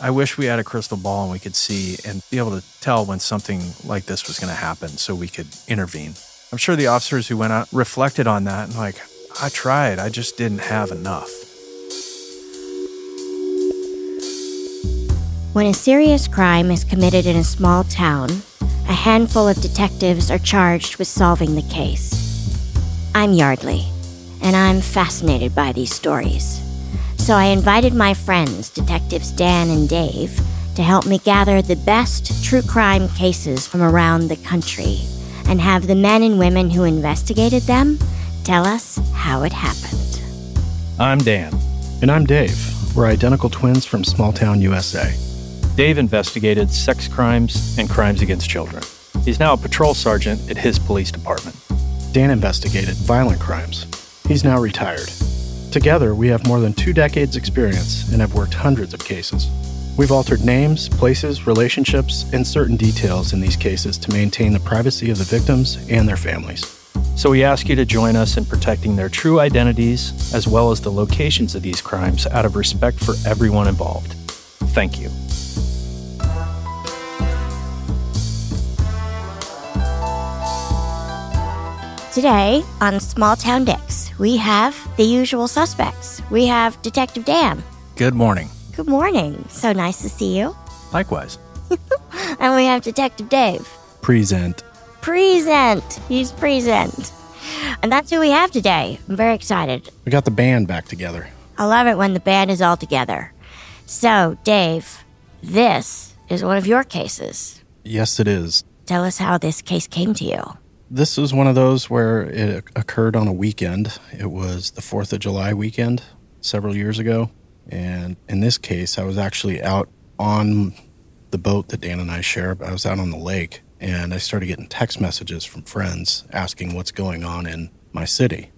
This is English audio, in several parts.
I wish we had a crystal ball and we could see and be able to tell when something like this was going to happen so we could intervene. I'm sure the officers who went out reflected on that and, like, I tried, I just didn't have enough. When a serious crime is committed in a small town, a handful of detectives are charged with solving the case. I'm Yeardley, and I'm fascinated by these stories. So I invited my friends, Detectives Dan and Dave, to help me gather the best true crime cases from around the country and have the men and women who investigated them tell us how it happened. I'm Dan. And I'm Dave. We're identical twins from small town USA. Dave investigated sex crimes and crimes against children. He's now a patrol sergeant at his police department. Dan investigated violent crimes. He's now retired. Together, we have more than two decades' experience and have worked hundreds of cases. We've altered names, places, relationships, and certain details in these cases to maintain the privacy of the victims and their families. So we ask you to join us in protecting their true identities as well as the locations of these crimes out of respect for everyone involved. Thank you. Today on Small Town Dicks, we have the usual suspects. We have Detective Dan. Good morning. Good morning. So nice to see you. Likewise. And we have Detective Dave. Present. Present. He's present. And that's who we have today. I'm very excited. We got the band back together. I love it when the band is all together. So, Dave, this is one of your cases. Yes, it is. Tell us how this case came to you. This was one of those where it occurred on a weekend. It was the 4th of July weekend several years ago. And in this case, I was actually out on the boat that Dan and I share. I was out on the lake and I started getting text messages from friends asking what's going on in my city.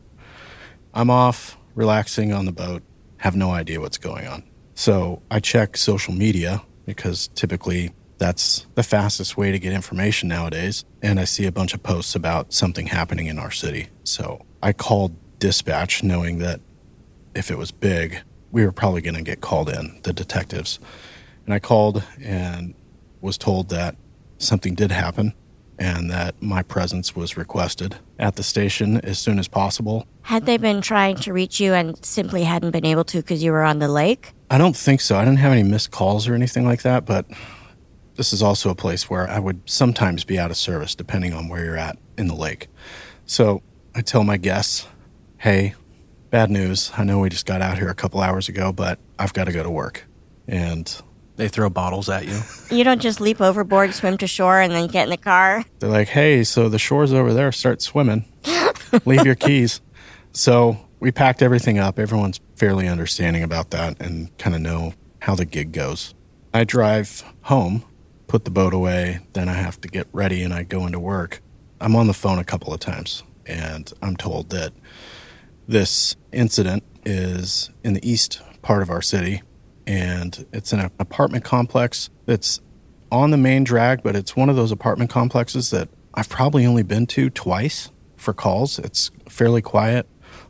I'm off, relaxing on the boat, have no idea what's going on. So I check social media because typically that's the fastest way to get information nowadays. And I see a bunch of posts about something happening in our city. So I called dispatch knowing that if it was big, we were probably going to get called in, the detectives. And I called and was told that something did happen and that my presence was requested at the station as soon as possible. Had they been trying to reach you and simply hadn't been able to because you were on the lake? I don't think so. I didn't have any missed calls or anything like that, but this is also a place where I would sometimes be out of service depending on where you're at in the lake. So I tell my guests, hey, bad news. I know we just got out here a couple hours ago, but I've got to go to work. And They throw bottles at you. You don't just leap overboard, swim to shore, and then get in the car. they're like, hey, so the shore's over there, start swimming, leave your keys. So we packed everything up. Everyone's fairly understanding about that and kind of know how the gig goes. I drive home, put the boat away, then I have to get ready and I go into work. I'm on the phone a couple of times and I'm told that this incident is in the east part of our city and it's in an apartment complex that's on the main drag, but it's one of those apartment complexes that I've probably only been to twice for calls. It's fairly quiet,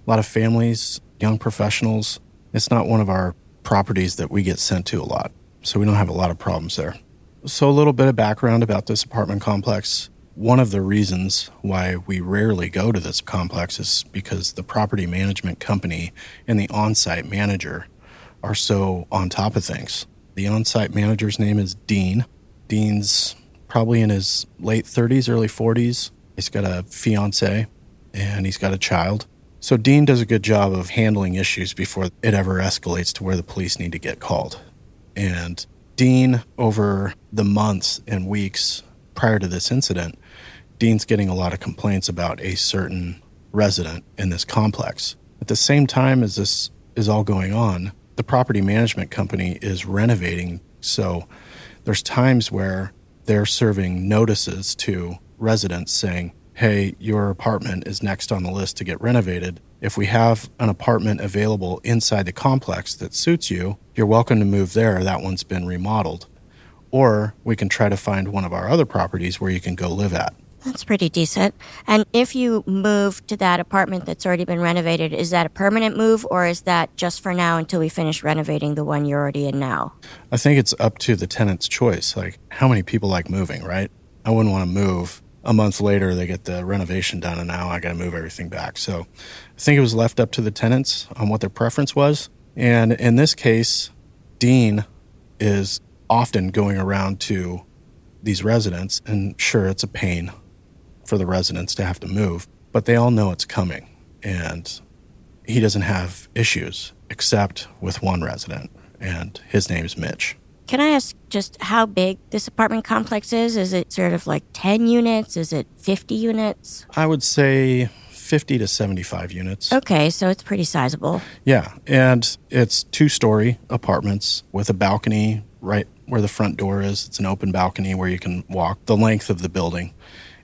a lot of families, young professionals. It's not one of our properties that we get sent to a lot, so we don't have a lot of problems there. So, a little bit of background about this apartment complex. One of the reasons why we rarely go to this complex is because the property management company and the on site manager are so on top of things. The on site manager's name is Dean. Dean's probably in his late 30s, early 40s. He's got a fiance and he's got a child. So Dean does a good job of handling issues before it ever escalates to where the police need to get called. And Dean, over the months and weeks prior to this incident, Dean's getting a lot of complaints about a certain resident in this complex. At the same time as this is all going on, the property management company is renovating. So there's times where they're serving notices to residents saying, hey, your apartment is next on the list to get renovated. If we have an apartment available inside the complex that suits you, you're welcome to move there. That one's been remodeled. Or we can try to find one of our other properties where you can go live at. That's pretty decent. And if you move to that apartment that's already been renovated, is that a permanent move or is that just for now until we finish renovating the one you're already in now? I think it's up to the tenant's choice. Like, how many people like moving, right? I wouldn't want to move. A month later, they get the renovation done, and now I got to move everything back. So I think it was left up to the tenants on what their preference was. And in this case, Dean is often going around to these residents, and sure, it's a pain for the residents to have to move, but they all know it's coming. And he doesn't have issues except with one resident, and his name's Mitch. Can I ask just how big this apartment complex is? Is it sort of like 10 units? Is it 50 units? I would say 50 to 75 units. Okay, so it's pretty sizable. Yeah, and it's two story apartments with a balcony right where the front door is. It's an open balcony where you can walk the length of the building.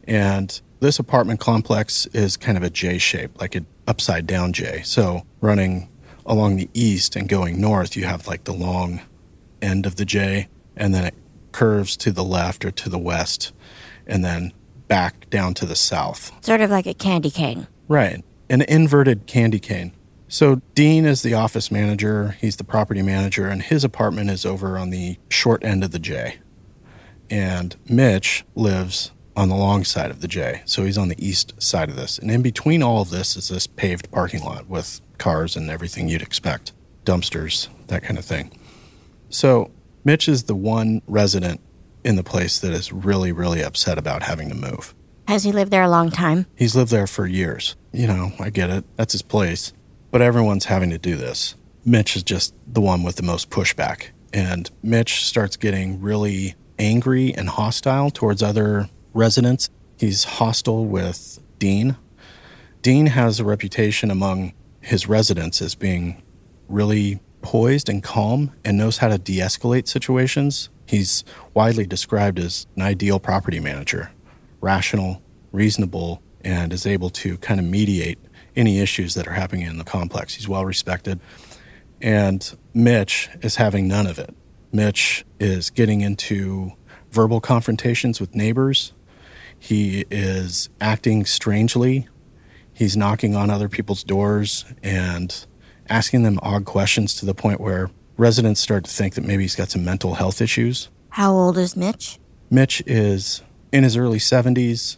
And this apartment complex is kind of a J shape, like an upside down J. So running along the east and going north, you have like the long end of the J, and then it curves to the left or to the west, and then back down to the south. Sort of like a candy cane. Right. An inverted candy cane. So Dean is the office manager, he's the property manager, and his apartment is over on the short end of the J. And Mitch lives on the long side of the J. So he's on the east side of this. And in between all of this is this paved parking lot with cars and everything you'd expect dumpsters, that kind of thing. So Mitch is the one resident in the place that is really, really upset about having to move. Has he lived there a long time? He's lived there for years. You know, I get it. That's his place. But everyone's having to do this. Mitch is just the one with the most pushback. And Mitch starts getting really angry and hostile towards other residents. He's hostile with Dean. Dean has a reputation among his residents as being really poised and calm and knows how to de escalate situations. He's widely described as an ideal property manager, rational, reasonable, and is able to kind of mediate any issues that are happening in the complex. He's well respected. And Mitch is having none of it. Mitch is getting into verbal confrontations with neighbors. He is acting strangely. He's knocking on other people's doors and asking them odd questions to the point where residents start to think that maybe he's got some mental health issues. How old is Mitch? Mitch is in his early 70s.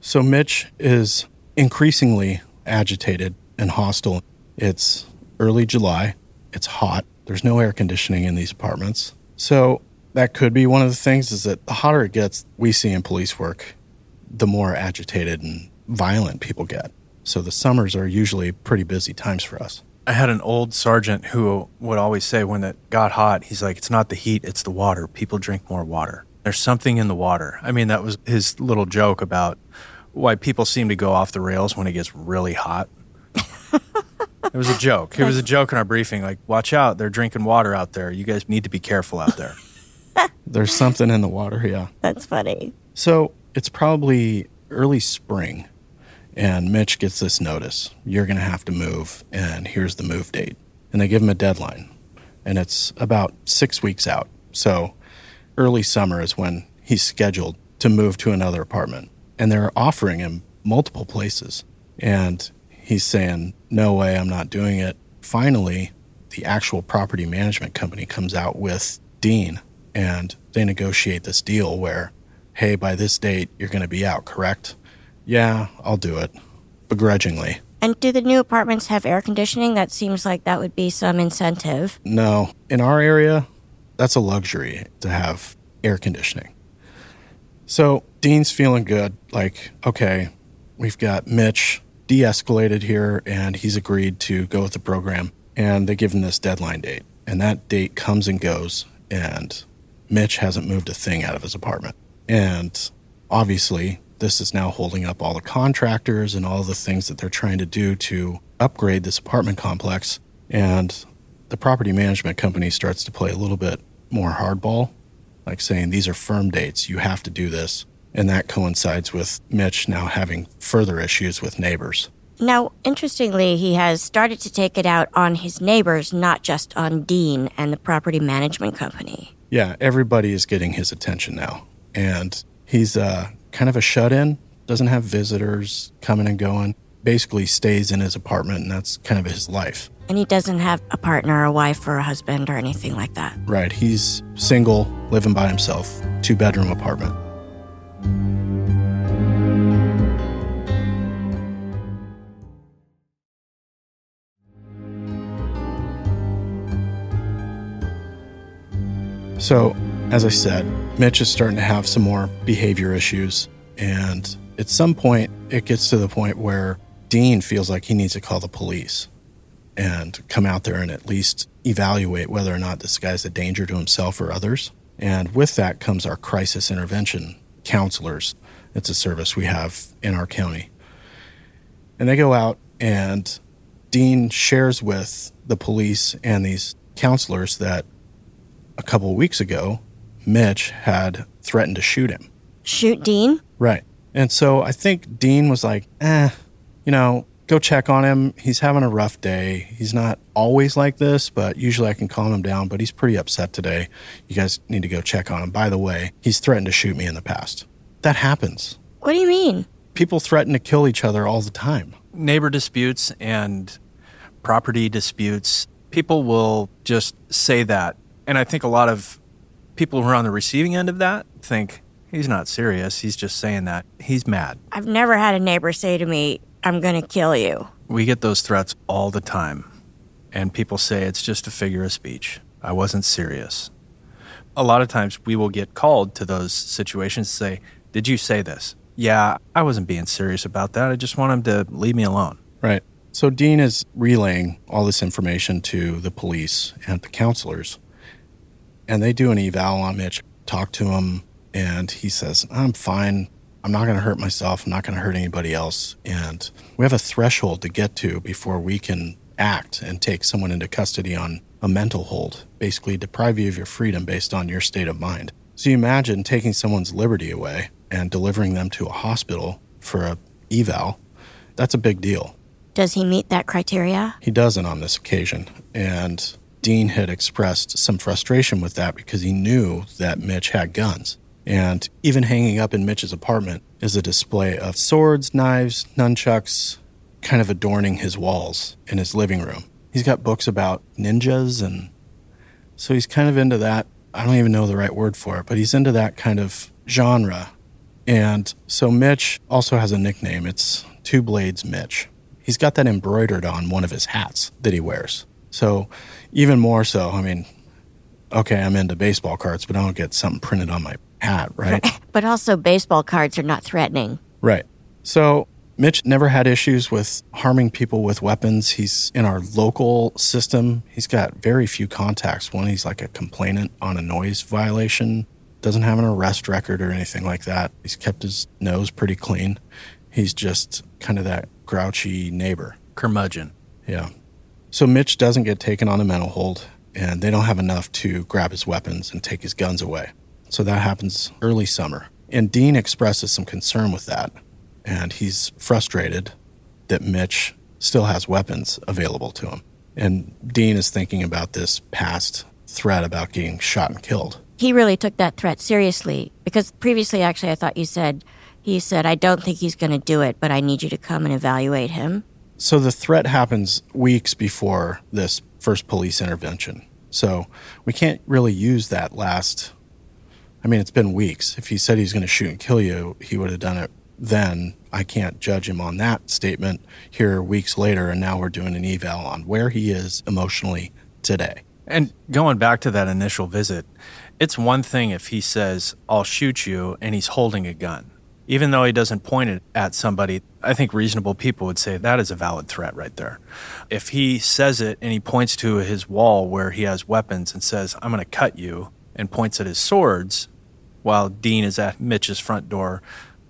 So Mitch is increasingly agitated and hostile. It's early July. It's hot. There's no air conditioning in these apartments. So that could be one of the things is that the hotter it gets, we see in police work, the more agitated and violent people get. So the summers are usually pretty busy times for us. I had an old sergeant who would always say when it got hot, he's like, it's not the heat, it's the water. People drink more water. There's something in the water. I mean, that was his little joke about why people seem to go off the rails when it gets really hot. it was a joke. It was a joke in our briefing like, watch out, they're drinking water out there. You guys need to be careful out there. There's something in the water, yeah. That's funny. So it's probably early spring, and Mitch gets this notice you're going to have to move, and here's the move date. And they give him a deadline, and it's about six weeks out. So early summer is when he's scheduled to move to another apartment, and they're offering him multiple places. And he's saying, No way, I'm not doing it. Finally, the actual property management company comes out with Dean and they negotiate this deal where, hey, by this date, you're going to be out, correct? Yeah, I'll do it, begrudgingly. And do the new apartments have air conditioning? That seems like that would be some incentive. No, in our area, that's a luxury to have air conditioning. So Dean's feeling good. Like, okay, we've got Mitch de escalated here and he's agreed to go with the program. And they give him this deadline date. And that date comes and goes. And Mitch hasn't moved a thing out of his apartment. And obviously, this is now holding up all the contractors and all the things that they're trying to do to upgrade this apartment complex. And the property management company starts to play a little bit more hardball, like saying, these are firm dates, you have to do this. And that coincides with Mitch now having further issues with neighbors. Now, interestingly, he has started to take it out on his neighbors, not just on Dean and the property management company. Yeah, everybody is getting his attention now. And he's uh, kind of a shut in, doesn't have visitors coming and going, basically stays in his apartment, and that's kind of his life. And he doesn't have a partner, a wife, or a husband, or anything like that. Right. He's single, living by himself, two bedroom apartment. So, as I said, Mitch is starting to have some more behavior issues. And at some point, it gets to the point where Dean feels like he needs to call the police and come out there and at least evaluate whether or not this guy's a danger to himself or others. And with that comes our crisis intervention counselors. It's a service we have in our county. And they go out, and Dean shares with the police and these counselors that a couple of weeks ago, Mitch had threatened to shoot him. Shoot Dean? Right. And so I think Dean was like, eh, you know, go check on him. He's having a rough day. He's not always like this, but usually I can calm him down. But he's pretty upset today. You guys need to go check on him. By the way, he's threatened to shoot me in the past. That happens. What do you mean? People threaten to kill each other all the time. Neighbor disputes and property disputes, people will just say that. And I think a lot of people who are on the receiving end of that think he's not serious. He's just saying that. He's mad. I've never had a neighbor say to me, I'm going to kill you. We get those threats all the time. And people say it's just a figure of speech. I wasn't serious. A lot of times we will get called to those situations to say, Did you say this? Yeah, I wasn't being serious about that. I just want him to leave me alone. Right. So Dean is relaying all this information to the police and the counselors. And they do an eval on Mitch, talk to him, and he says, I'm fine. I'm not going to hurt myself. I'm not going to hurt anybody else. And we have a threshold to get to before we can act and take someone into custody on a mental hold, basically deprive you of your freedom based on your state of mind. So you imagine taking someone's liberty away and delivering them to a hospital for a eval. That's a big deal. Does he meet that criteria? He doesn't on this occasion. And Dean had expressed some frustration with that because he knew that Mitch had guns. And even hanging up in Mitch's apartment is a display of swords, knives, nunchucks, kind of adorning his walls in his living room. He's got books about ninjas, and so he's kind of into that. I don't even know the right word for it, but he's into that kind of genre. And so Mitch also has a nickname. It's Two Blades Mitch. He's got that embroidered on one of his hats that he wears. So, even more so, I mean, okay, I'm into baseball cards, but I don't get something printed on my hat, right? But also, baseball cards are not threatening. right. So, Mitch never had issues with harming people with weapons. He's in our local system. He's got very few contacts. One, he's like a complainant on a noise violation, doesn't have an arrest record or anything like that. He's kept his nose pretty clean. He's just kind of that grouchy neighbor. Curmudgeon. Yeah. So Mitch doesn't get taken on a mental hold, and they don't have enough to grab his weapons and take his guns away. So that happens early summer. And Dean expresses some concern with that, and he's frustrated that Mitch still has weapons available to him. And Dean is thinking about this past threat about getting shot and killed. He really took that threat seriously because previously, actually, I thought you said, he said, I don't think he's going to do it, but I need you to come and evaluate him. So the threat happens weeks before this first police intervention. So we can't really use that last. I mean, it's been weeks. If he said he's going to shoot and kill you, he would have done it then. I can't judge him on that statement here weeks later. And now we're doing an eval on where he is emotionally today. And going back to that initial visit, it's one thing if he says, I'll shoot you, and he's holding a gun. Even though he doesn't point it at somebody, I think reasonable people would say that is a valid threat right there. If he says it and he points to his wall where he has weapons and says, I'm going to cut you, and points at his swords while Dean is at Mitch's front door,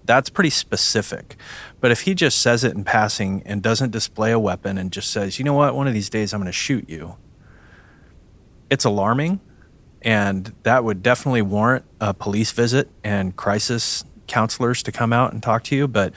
that's pretty specific. But if he just says it in passing and doesn't display a weapon and just says, you know what, one of these days I'm going to shoot you, it's alarming. And that would definitely warrant a police visit and crisis counselors to come out and talk to you. But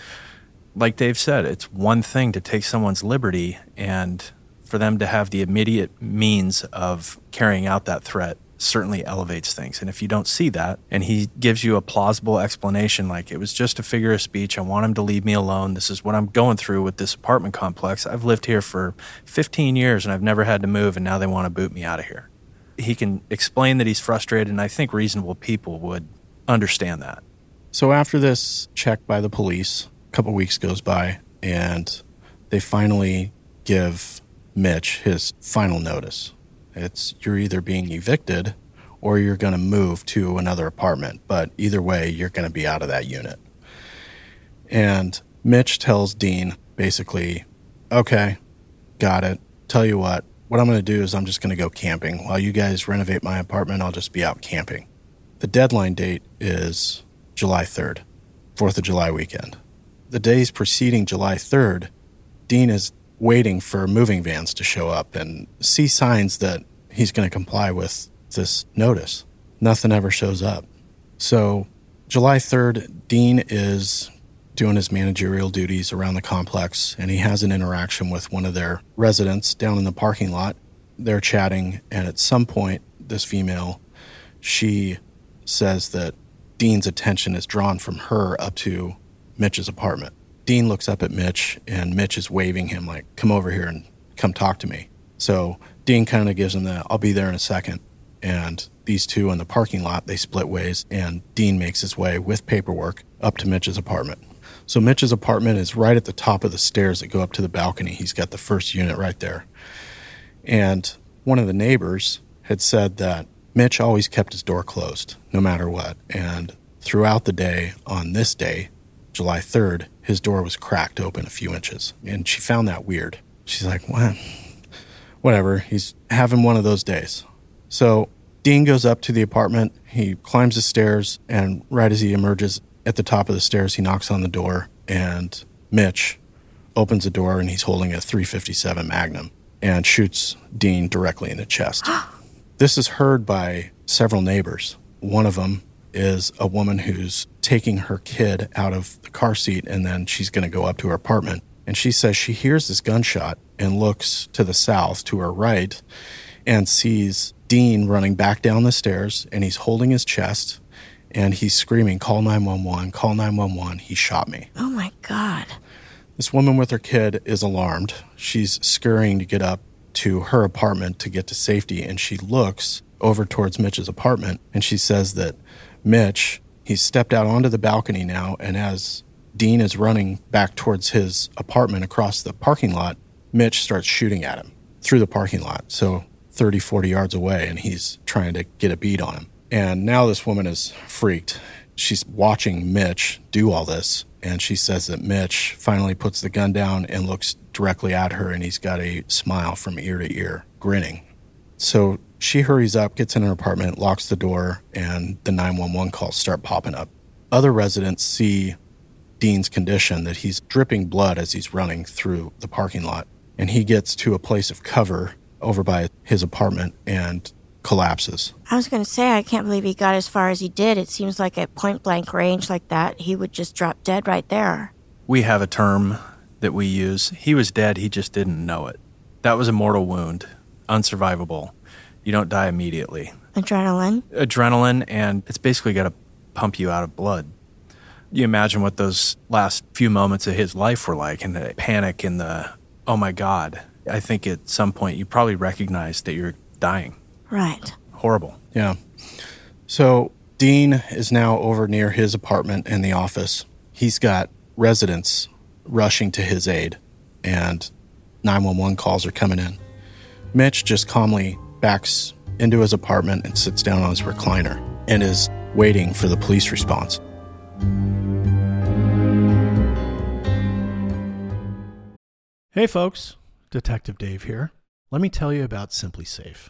like Dave said, it's one thing to take someone's liberty and for them to have the immediate means of carrying out that threat certainly elevates things. And if you don't see that and he gives you a plausible explanation, like it was just a figure of speech, I want him to leave me alone. This is what I'm going through with this apartment complex. I've lived here for 15 years and I've never had to move, and now they want to boot me out of here. He can explain that he's frustrated, and I think reasonable people would understand that. So after this check by the police, a couple weeks goes by, and they finally give Mitch his final notice. It's you're either being evicted or you're going to move to another apartment, but either way, you're going to be out of that unit. And Mitch tells Dean basically, okay, got it. Tell you what, what I'm going to do is I'm just going to go camping. While you guys renovate my apartment, I'll just be out camping. The deadline date is July 3rd, 4th of July weekend. The days preceding July 3rd, Dean is waiting for moving vans to show up and see signs that he's going to comply with this notice. Nothing ever shows up. So, July 3rd, Dean is doing his managerial duties around the complex and he has an interaction with one of their residents down in the parking lot. They're chatting, and at some point, this female, she says that Dean's attention is drawn from her up to Mitch's apartment. Dean looks up at Mitch, and Mitch is waving him, like, come over here and come talk to me. So Dean kind of gives him the, I'll be there in a second. And these two in the parking lot, they split ways, and Dean makes his way with paperwork up to Mitch's apartment. So Mitch's apartment is right at the top of the stairs that go up to the balcony. He's got the first unit right there. And one of the neighbors had said that Mitch always kept his door closed, no matter what. And throughout the day, on this day, July 3rd, his door was cracked open a few inches. And she found that weird. She's like, what? Whatever. He's having one of those days. So Dean goes up to the apartment. He climbs the stairs. And right as he emerges at the top of the stairs, he knocks on the door. And Mitch opens the door and he's holding a 357 Magnum and shoots Dean directly in the chest. this is heard by several neighbors. One of them is a woman who's taking her kid out of the car seat and then she's going to go up to her apartment. And she says she hears this gunshot and looks to the south to her right and sees Dean running back down the stairs and he's holding his chest and he's screaming, Call 911, call 911. He shot me. Oh my God. This woman with her kid is alarmed. She's scurrying to get up to her apartment to get to safety and she looks over towards Mitch's apartment and she says that Mitch, he's stepped out onto the balcony now, and as Dean is running back towards his apartment across the parking lot, Mitch starts shooting at him through the parking lot. So 30, 40 yards away, and he's trying to get a beat on him. And now this woman is freaked. She's watching Mitch do all this, and she says that Mitch finally puts the gun down and looks directly at her, and he's got a smile from ear to ear, grinning. So she hurries up, gets in her apartment, locks the door, and the 911 calls start popping up. Other residents see Dean's condition that he's dripping blood as he's running through the parking lot. And he gets to a place of cover over by his apartment and collapses. I was going to say, I can't believe he got as far as he did. It seems like at point blank range like that, he would just drop dead right there. We have a term that we use. He was dead, he just didn't know it. That was a mortal wound, unsurvivable you don't die immediately. Adrenaline? Adrenaline, and it's basically got to pump you out of blood. You imagine what those last few moments of his life were like, and the panic and the, oh my God. I think at some point you probably recognize that you're dying. Right. Horrible. Yeah. So Dean is now over near his apartment in the office. He's got residents rushing to his aid, and 911 calls are coming in. Mitch just calmly backs into his apartment and sits down on his recliner and is waiting for the police response. Hey folks, Detective Dave here. Let me tell you about SimpliSafe,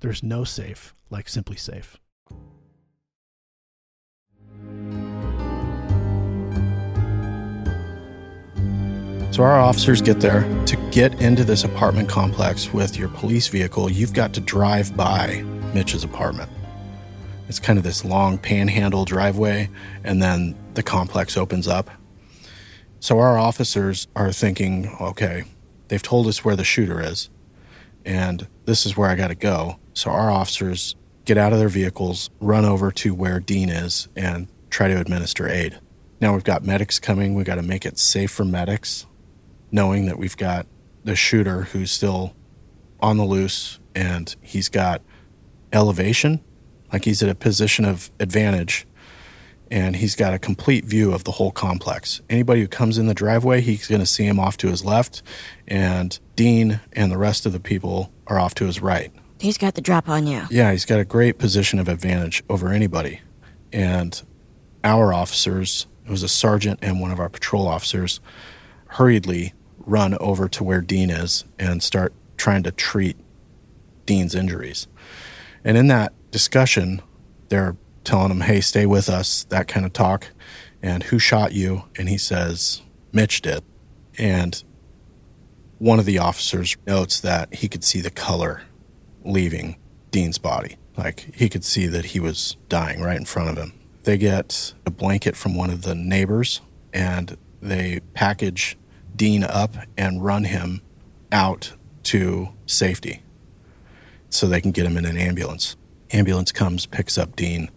There's no safe like SimpliSafe. So our officers get there. To get into this apartment complex with your police vehicle, you've got to drive by Mitch's apartment. It's kind of this long panhandle driveway, and then the complex opens up. So our officers are thinking, okay, they've told us where the shooter is, and this is where I got to go. So our officers get out of their vehicles, run over to where Dean is, and try to administer aid. Now we've got medics coming. We've got to make it safe for medics, knowing that we've got the shooter who's still on the loose and he's got elevation, like he's at a position of advantage, and he's got a complete view of the whole complex. Anybody who comes in the driveway, he's going to see him off to his left, and Dean and the rest of the people are off to his right. He's got the drop on you. Yeah, he's got a great position of advantage over anybody. And our officers, it was a sergeant and one of our patrol officers, hurriedly run over to where Dean is and start trying to treat Dean's injuries. And in that discussion, they're telling him, hey, stay with us, that kind of talk. And who shot you? And he says, Mitch did. And one of the officers notes that he could see the color leaving Dean's body. Like he could see that he was dying right in front of him. They get a blanket from one of the neighbors and they package Dean up and run him out to safety so they can get him in an ambulance. Ambulance comes, picks up Dean.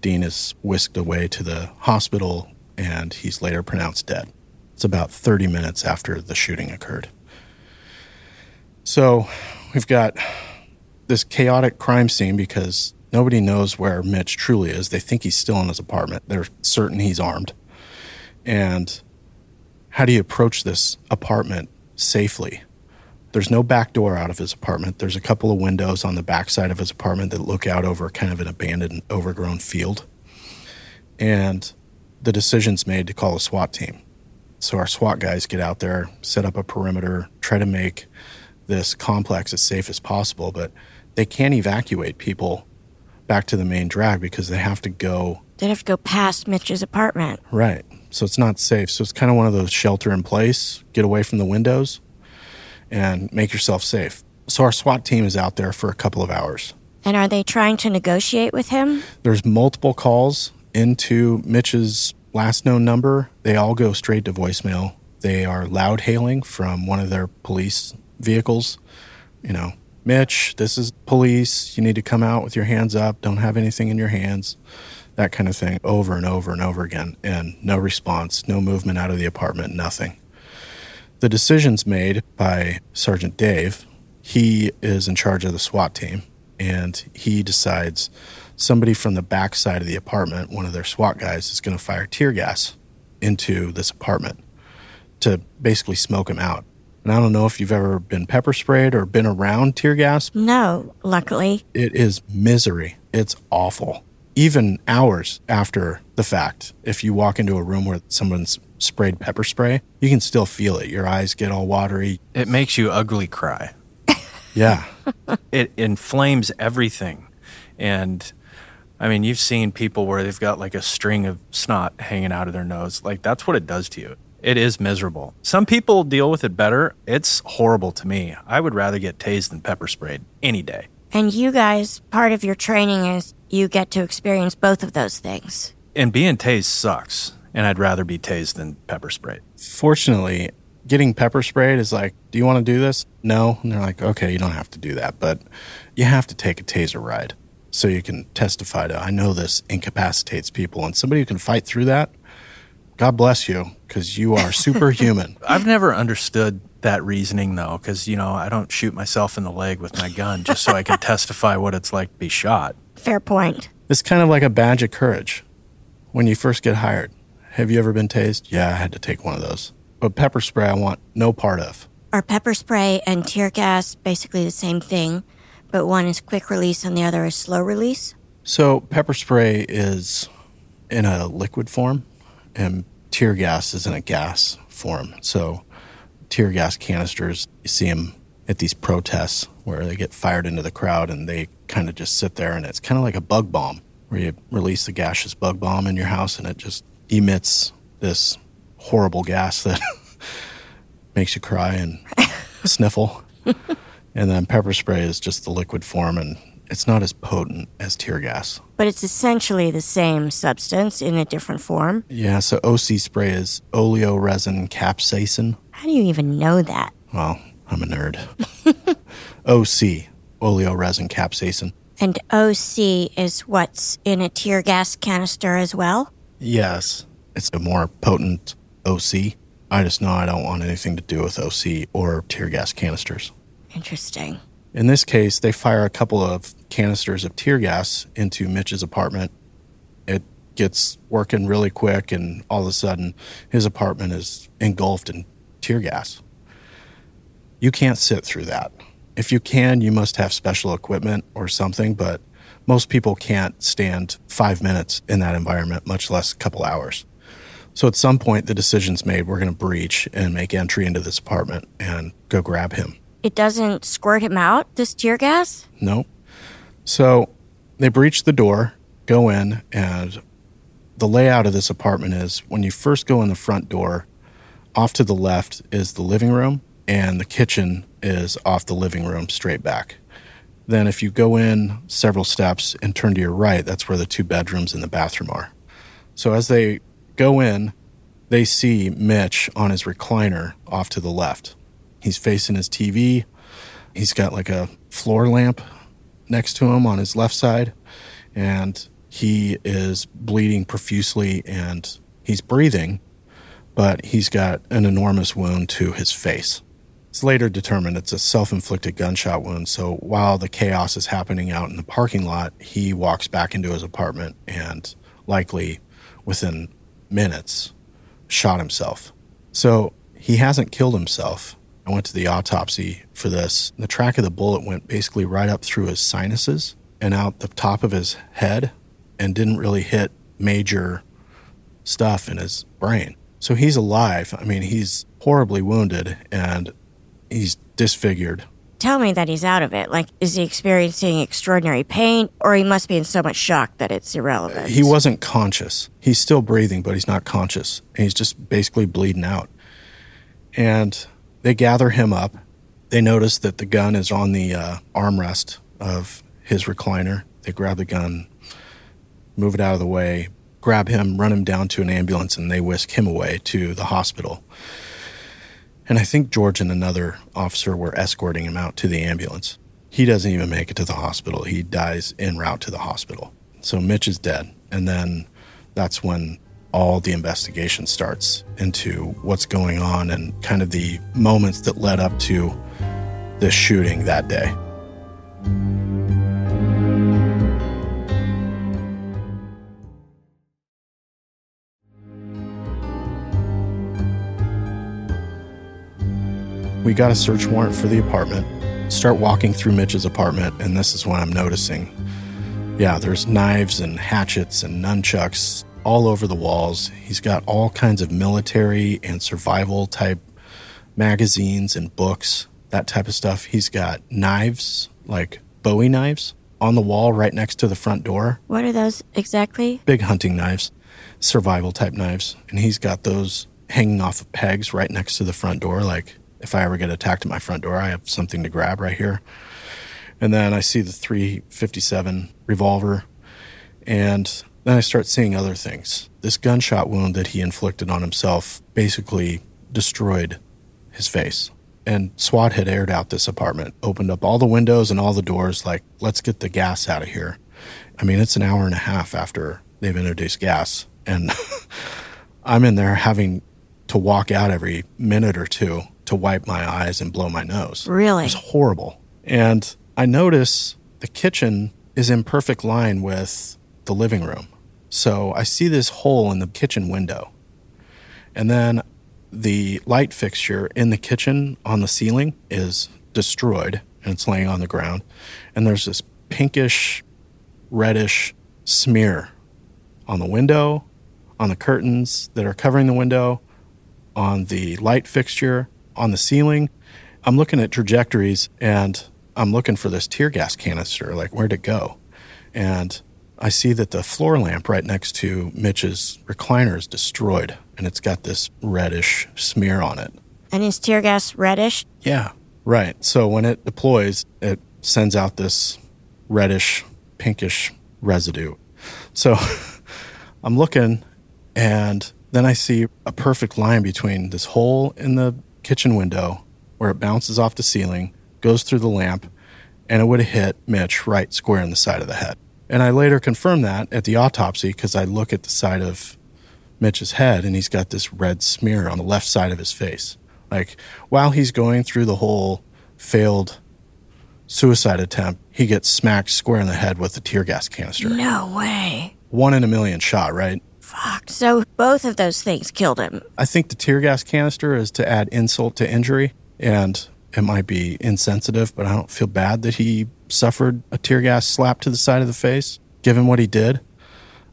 Dean is whisked away to the hospital and he's later pronounced dead. It's about 30 minutes after the shooting occurred. So we've got this chaotic crime scene because nobody knows where Mitch truly is. They think he's still in his apartment. They're certain he's armed. And how do you approach this apartment safely? There's no back door out of his apartment. There's a couple of windows on the back side of his apartment that look out over kind of an abandoned, overgrown field. And the decision's made to call a SWAT team. So our SWAT guys get out there, set up a perimeter, try to make this complex as safe as possible, but they can't evacuate people back to the main drag because they have to go They'd have to go past Mitch's apartment. right. So it's not safe. So it's kind of one of those shelter in place, get away from the windows and make yourself safe. So our SWAT team is out there for a couple of hours. And are they trying to negotiate with him? There's multiple calls into Mitch's last known number. They all go straight to voicemail. They are loud hailing from one of their police vehicles. You know, Mitch, this is police. You need to come out with your hands up. Don't have anything in your hands. That kind of thing over and over and over again. And no response, no movement out of the apartment, nothing. The decision's made by Sergeant Dave. He is in charge of the SWAT team, and he decides somebody from the back side of the apartment, one of their SWAT guys, is going to fire tear gas into this apartment to basically smoke him out. And I don't know if you've ever been pepper sprayed or been around tear gas. No, luckily. It is misery. It's awful. even hours after the fact. If you walk into a room where someone's sprayed pepper spray, you can still feel it. Your eyes get all watery. It makes you ugly cry. Yeah. It inflames everything. And I mean, you've seen people where they've got like a string of snot hanging out of their nose. Like that's what it does to you. It is miserable. Some people deal with it better. It's horrible to me. I would rather get tased than pepper sprayed any day. And you guys, part of your training is you get to experience both of those things. And being tased sucks. And I'd rather be tased than pepper sprayed. Fortunately, getting pepper sprayed is like, do you want to do this? No. And they're like, okay, you don't have to do that, but you have to take a taser ride so you can testify to, I know this incapacitates people. And somebody who can fight through that, God bless you, because you are superhuman. I've never understood that reasoning though, because, you know, I don't shoot myself in the leg with my gun just so I can testify what it's like to be shot. Fair point. it's kind of like a badge of courage when you first get hired. Have you ever been tased? Yeah, I had to take one of those. But pepper spray, I want no part of. Are pepper spray and tear gas basically the same thing, but one is quick release and the other is slow release? So, pepper spray is in a liquid form, and tear gas is in a gas form. So, tear gas canisters, you see them at these protests where they get fired into the crowd and they kind of just sit there, and it's kind of like a bug bomb where you release the gaseous bug bomb in your house and it just emits this horrible gas that makes you cry and sniffle. And then pepper spray is just the liquid form and it's not as potent as tear gas. But it's essentially the same substance in a different form. Yeah, so OC spray is oleoresin capsaicin. How do you even know that? Well, I'm a nerd. OC, oleoresin capsaicin. And OC is what's in a tear gas canister as well? Yes, it's a more potent OC. I just know I don't want anything to do with OC or tear gas canisters. Interesting. In this case, they fire a couple of canisters of tear gas into Mitch's apartment. It gets working really quick, and all of a sudden, his apartment is engulfed in tear gas. You can't sit through that. If you can, you must have special equipment or something, but most people can't stand five minutes in that environment, much less a couple hours. So at some point, the decision's made we're going to breach and make entry into this apartment and go grab him. It doesn't squirt him out, this tear gas? No. So they breach the door, go in, and the layout of this apartment is when you first go in the front door, off to the left is the living room, and the kitchen is off the living room straight back. Then, if you go in several steps and turn to your right, that's where the two bedrooms and the bathroom are. So, as they go in, they see Mitch on his recliner off to the left. He's facing his TV. He's got like a floor lamp next to him on his left side, and he is bleeding profusely and he's breathing, but he's got an enormous wound to his face. It's later determined it's a self inflicted gunshot wound. So while the chaos is happening out in the parking lot, he walks back into his apartment and likely within minutes shot himself. So he hasn't killed himself. I went to the autopsy for this. The track of the bullet went basically right up through his sinuses and out the top of his head and didn't really hit major stuff in his brain. So he's alive. I mean, he's horribly wounded and he's disfigured. Tell me that he's out of it. Like, is he experiencing extraordinary pain, or he must be in so much shock that it's irrelevant? He wasn't conscious. He's still breathing, but he's not conscious. And he's just basically bleeding out. And they gather him up. They notice that the gun is on the uh, armrest of his recliner. They grab the gun, move it out of the way, grab him, run him down to an ambulance, and they whisk him away to the hospital. And I think George and another officer were escorting him out to the ambulance. He doesn't even make it to the hospital. He dies en route to the hospital. So Mitch is dead. And then that's when all the investigation starts into what's going on and kind of the moments that led up to the shooting that day. We got a search warrant for the apartment. Start walking through Mitch's apartment, and this is when I'm noticing Yeah, there's knives and hatchets and nunchucks all over the walls. He's got all kinds of military and survival type magazines and books, that type of stuff. He's got knives, like Bowie knives, on the wall right next to the front door. What are those exactly? Big hunting knives, survival type knives. And he's got those hanging off of pegs right next to the front door. Like if I ever get attacked at my front door, I have something to grab right here. And then I see the 357 revolver. And then I start seeing other things. This gunshot wound that he inflicted on himself basically destroyed his face. And SWAT had aired out this apartment, opened up all the windows and all the doors, like, let's get the gas out of here. I mean, it's an hour and a half after they've introduced gas. And I'm in there having to walk out every minute or two to wipe my eyes and blow my nose. Really? It's horrible. And I notice the kitchen is in perfect line with the living room. So I see this hole in the kitchen window. And then the light fixture in the kitchen on the ceiling is destroyed and it's laying on the ground. And there's this pinkish, reddish smear on the window, on the curtains that are covering the window, on the light fixture, on the ceiling. I'm looking at trajectories and I'm looking for this tear gas canister, like where'd it go? And I see that the floor lamp right next to Mitch's recliner is destroyed and it's got this reddish smear on it. And is tear gas reddish? Yeah, right. So when it deploys, it sends out this reddish, pinkish residue. So I'm looking and then I see a perfect line between this hole in the kitchen window where it bounces off the ceiling, goes through the lamp, and it would have hit Mitch right square in the side of the head. And I later confirmed that at the autopsy because I look at the side of Mitch's head and he's got this red smear on the left side of his face. Like while he's going through the whole failed suicide attempt, he gets smacked square in the head with a tear gas canister. No way. One in a million shot, right? Fuck. So both of those things killed him. I think the tear gas canister is to add insult to injury, and it might be insensitive, but I don't feel bad that he suffered a tear gas slap to the side of the face, given what he did.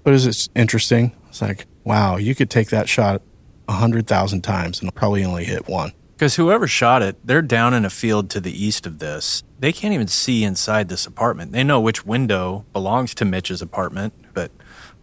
But it's interesting. It's like, wow, you could take that shot a hundred thousand times and probably only hit one. Because whoever shot it, they're down in a field to the east of this. They can't even see inside this apartment. They know which window belongs to Mitch's apartment, but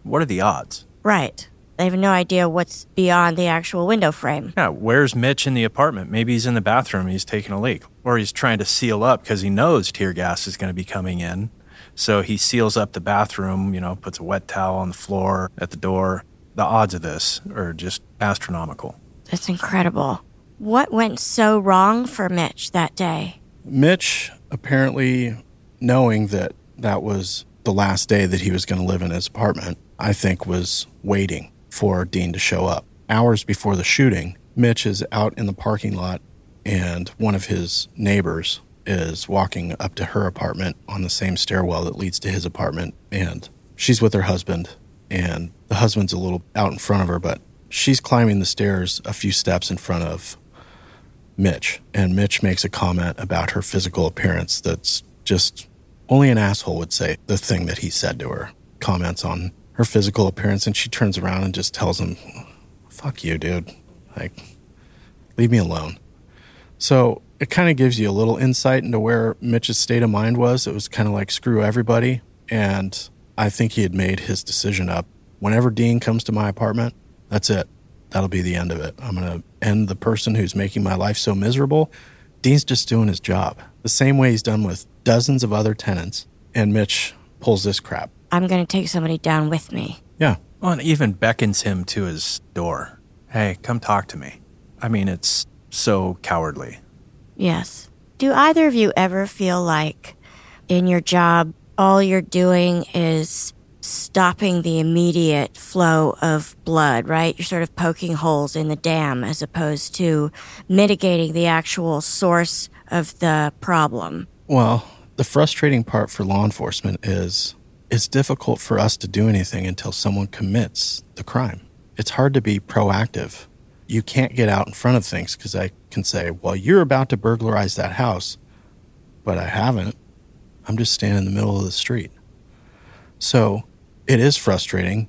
what are the odds? Right. They have no idea what's beyond the actual window frame. Yeah, where's Mitch in the apartment? Maybe he's in the bathroom, he's taking a leak, or he's trying to seal up because he knows tear gas is going to be coming in. So he seals up the bathroom, you know, puts a wet towel on the floor at the door. The odds of this are just astronomical. That's incredible. What went so wrong for Mitch that day? Mitch, apparently knowing that that was the last day that he was going to live in his apartment, I think was waiting for Dean to show up. Hours before the shooting, Mitch is out in the parking lot and one of his neighbors is walking up to her apartment on the same stairwell that leads to his apartment and she's with her husband and the husband's a little out in front of her but she's climbing the stairs a few steps in front of Mitch and Mitch makes a comment about her physical appearance that's just only an asshole would say the thing that he said to her comments on her physical appearance and she turns around and just tells him fuck you dude like leave me alone so it kind of gives you a little insight into where Mitch's state of mind was. It was kind of like screw everybody. And I think he had made his decision up. Whenever Dean comes to my apartment, that's it. That'll be the end of it. I'm going to end the person who's making my life so miserable. Dean's just doing his job the same way he's done with dozens of other tenants. And Mitch pulls this crap. I'm going to take somebody down with me. Yeah. Well, and even beckons him to his door. Hey, come talk to me. I mean, it's so cowardly. Yes. Do either of you ever feel like in your job, all you're doing is stopping the immediate flow of blood, right? You're sort of poking holes in the dam as opposed to mitigating the actual source of the problem. Well, the frustrating part for law enforcement is it's difficult for us to do anything until someone commits the crime. It's hard to be proactive. You can't get out in front of things because I can say, well, you're about to burglarize that house, but I haven't. I'm just standing in the middle of the street. So it is frustrating.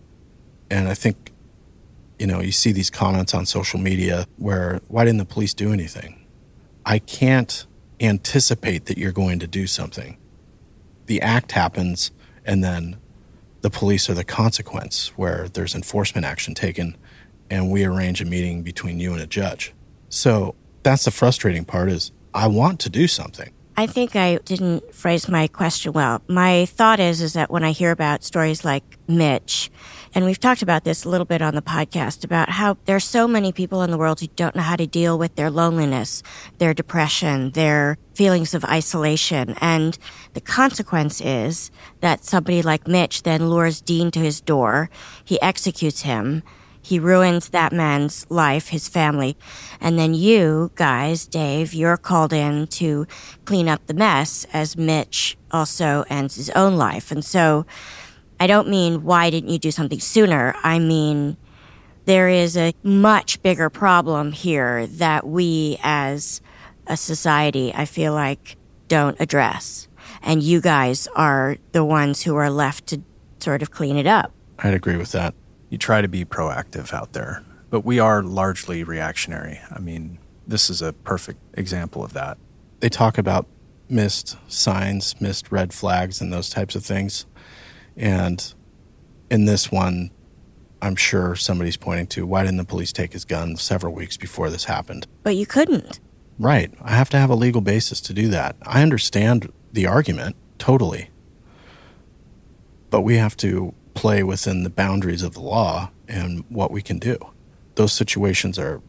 And I think, you know, you see these comments on social media where, why didn't the police do anything? I can't anticipate that you're going to do something. The act happens, and then the police are the consequence where there's enforcement action taken, and we arrange a meeting between you and a judge. So that's the frustrating part is I want to do something. I think I didn't phrase my question well. My thought is is that when I hear about stories like Mitch, and we've talked about this a little bit on the podcast about how there's so many people in the world who don't know how to deal with their loneliness, their depression, their feelings of isolation. And the consequence is that somebody like Mitch then lures Dean to his door. He executes him he ruins that man's life, his family. And then you guys, Dave, you're called in to clean up the mess as Mitch also ends his own life. And so I don't mean why didn't you do something sooner? I mean, there is a much bigger problem here that we as a society, I feel like, don't address. And you guys are the ones who are left to sort of clean it up. I'd agree with that you try to be proactive out there. But we are largely reactionary. I mean, this is a perfect example of that. They talk about missed signs, missed red flags, and those types of things. And in this one, I'm sure somebody's pointing to why didn't the police take his gun several weeks before this happened? But you couldn't. Right. I have to have a legal basis to do that. I understand the argument totally. But we have to play within the boundaries of the law and what we can do. Those situations are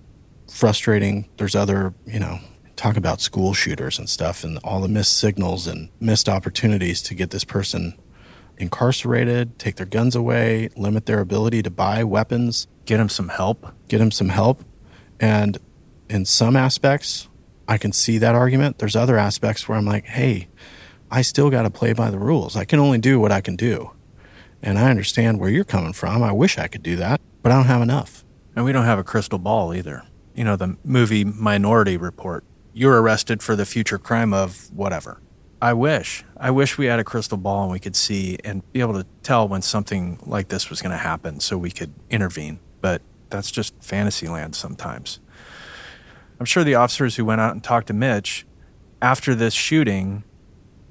frustrating. There's other, you know, talk about school shooters and stuff and all the missed signals and missed opportunities to get this person incarcerated, take their guns away, limit their ability to buy weapons, get them some help, get them some help. And in some aspects, I can see that argument. There's other aspects where I'm like, hey, I still got to play by the rules. I can only do what I can do. And I understand where you're coming from. I wish I could do that, but I don't have enough. And we don't have a crystal ball either. You know, the movie Minority Report. You're arrested for the future crime of whatever. I wish. I wish we had a crystal ball and we could see and be able to tell when something like this was going to happen so we could intervene. But that's just fantasy land sometimes. I'm sure the officers who went out and talked to Mitch after this shooting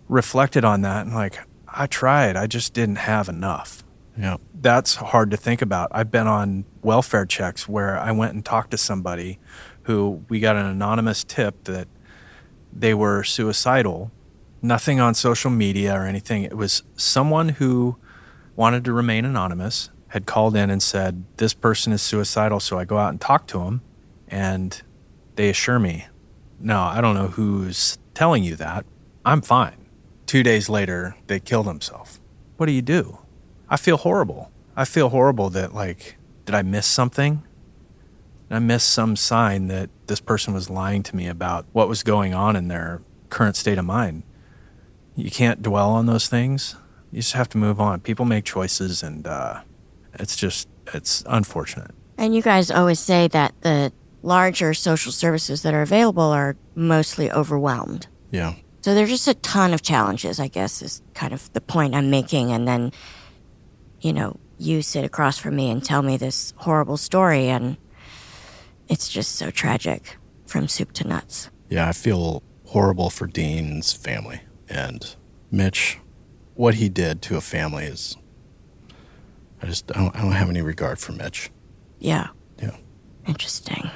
reflected on that and like, I tried. I just didn't have enough. Yeah. That's hard to think about. I've been on welfare checks where I went and talked to somebody who we got an anonymous tip that they were suicidal. Nothing on social media or anything. It was someone who wanted to remain anonymous, had called in and said, This person is suicidal. So I go out and talk to them, and they assure me, No, I don't know who's telling you that. I'm fine. Two days later, they killed himself. What do you do? I feel horrible. I feel horrible that, like, did I miss something? I miss some sign that this person was lying to me about what was going on in their current state of mind. You can't dwell on those things. You just have to move on. People make choices, and uh, it's just, it's unfortunate. And you guys always say that the larger social services that are available are mostly overwhelmed. Yeah. So there's just a ton of challenges, I guess, is kind of the point I'm making. And then, you know, you sit across from me and tell me this horrible story, and it's just so tragic from soup to nuts. Yeah, I feel horrible for Dean's family. And Mitch, what he did to a family is, I just, I don't, I don't have any regard for Mitch. Yeah. Yeah. Interesting.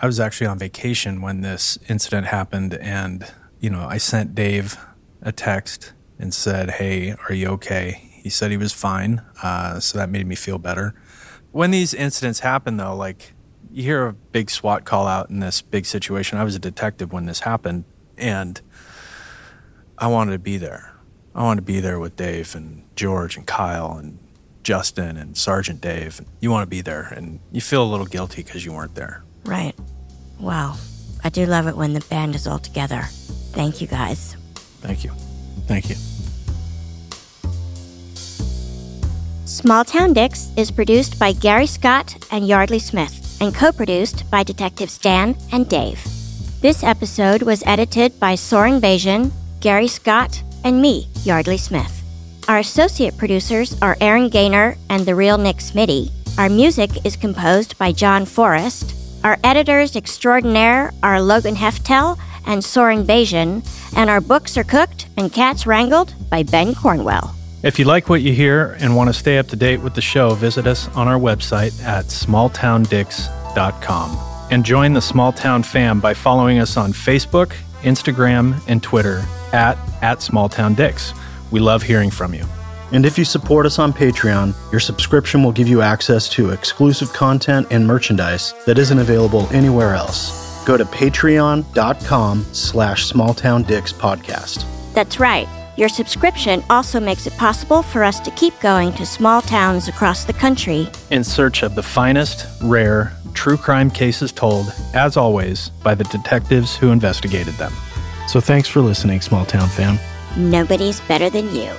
I was actually on vacation when this incident happened, and you know, I sent Dave a text and said, Hey, are you okay? He said he was fine. Uh, so that made me feel better. When these incidents happen, though, like you hear a big SWAT call out in this big situation. I was a detective when this happened, and I wanted to be there. I wanted to be there with Dave and George and Kyle and Justin and Sergeant Dave. You want to be there, and you feel a little guilty because you weren't there. Right. Wow. I do love it when the band is all together. Thank you guys. Thank you. Thank you. Small Town Dicks is produced by Gary Scott and Yeardley Smith and co produced by Detectives Dan and Dave. This episode was edited by Soren Bajan, Gary Scott, and me, Yeardley Smith. Our associate producers are Aaron Gaynor and the real Nick Smitty. Our music is composed by John Forrest. Our editors extraordinaire are Logan Heftel and Soren Bajan, and our books are cooked and cats wrangled by Ben Cornwell. If you like what you hear and want to stay up to date with the show, visit us on our website at smalltowndicks.com. And join the Small Town fam by following us on Facebook, Instagram, and Twitter at, at smalltowndicks. We love hearing from you. And if you support us on Patreon, your subscription will give you access to exclusive content and merchandise that isn't available anywhere else. Go to patreon.com slash smalltowndickspodcast. That's right. Your subscription also makes it possible for us to keep going to small towns across the country in search of the finest, rare, true crime cases told, as always, by the detectives who investigated them. So thanks for listening, Small Town fam. Nobody's better than you.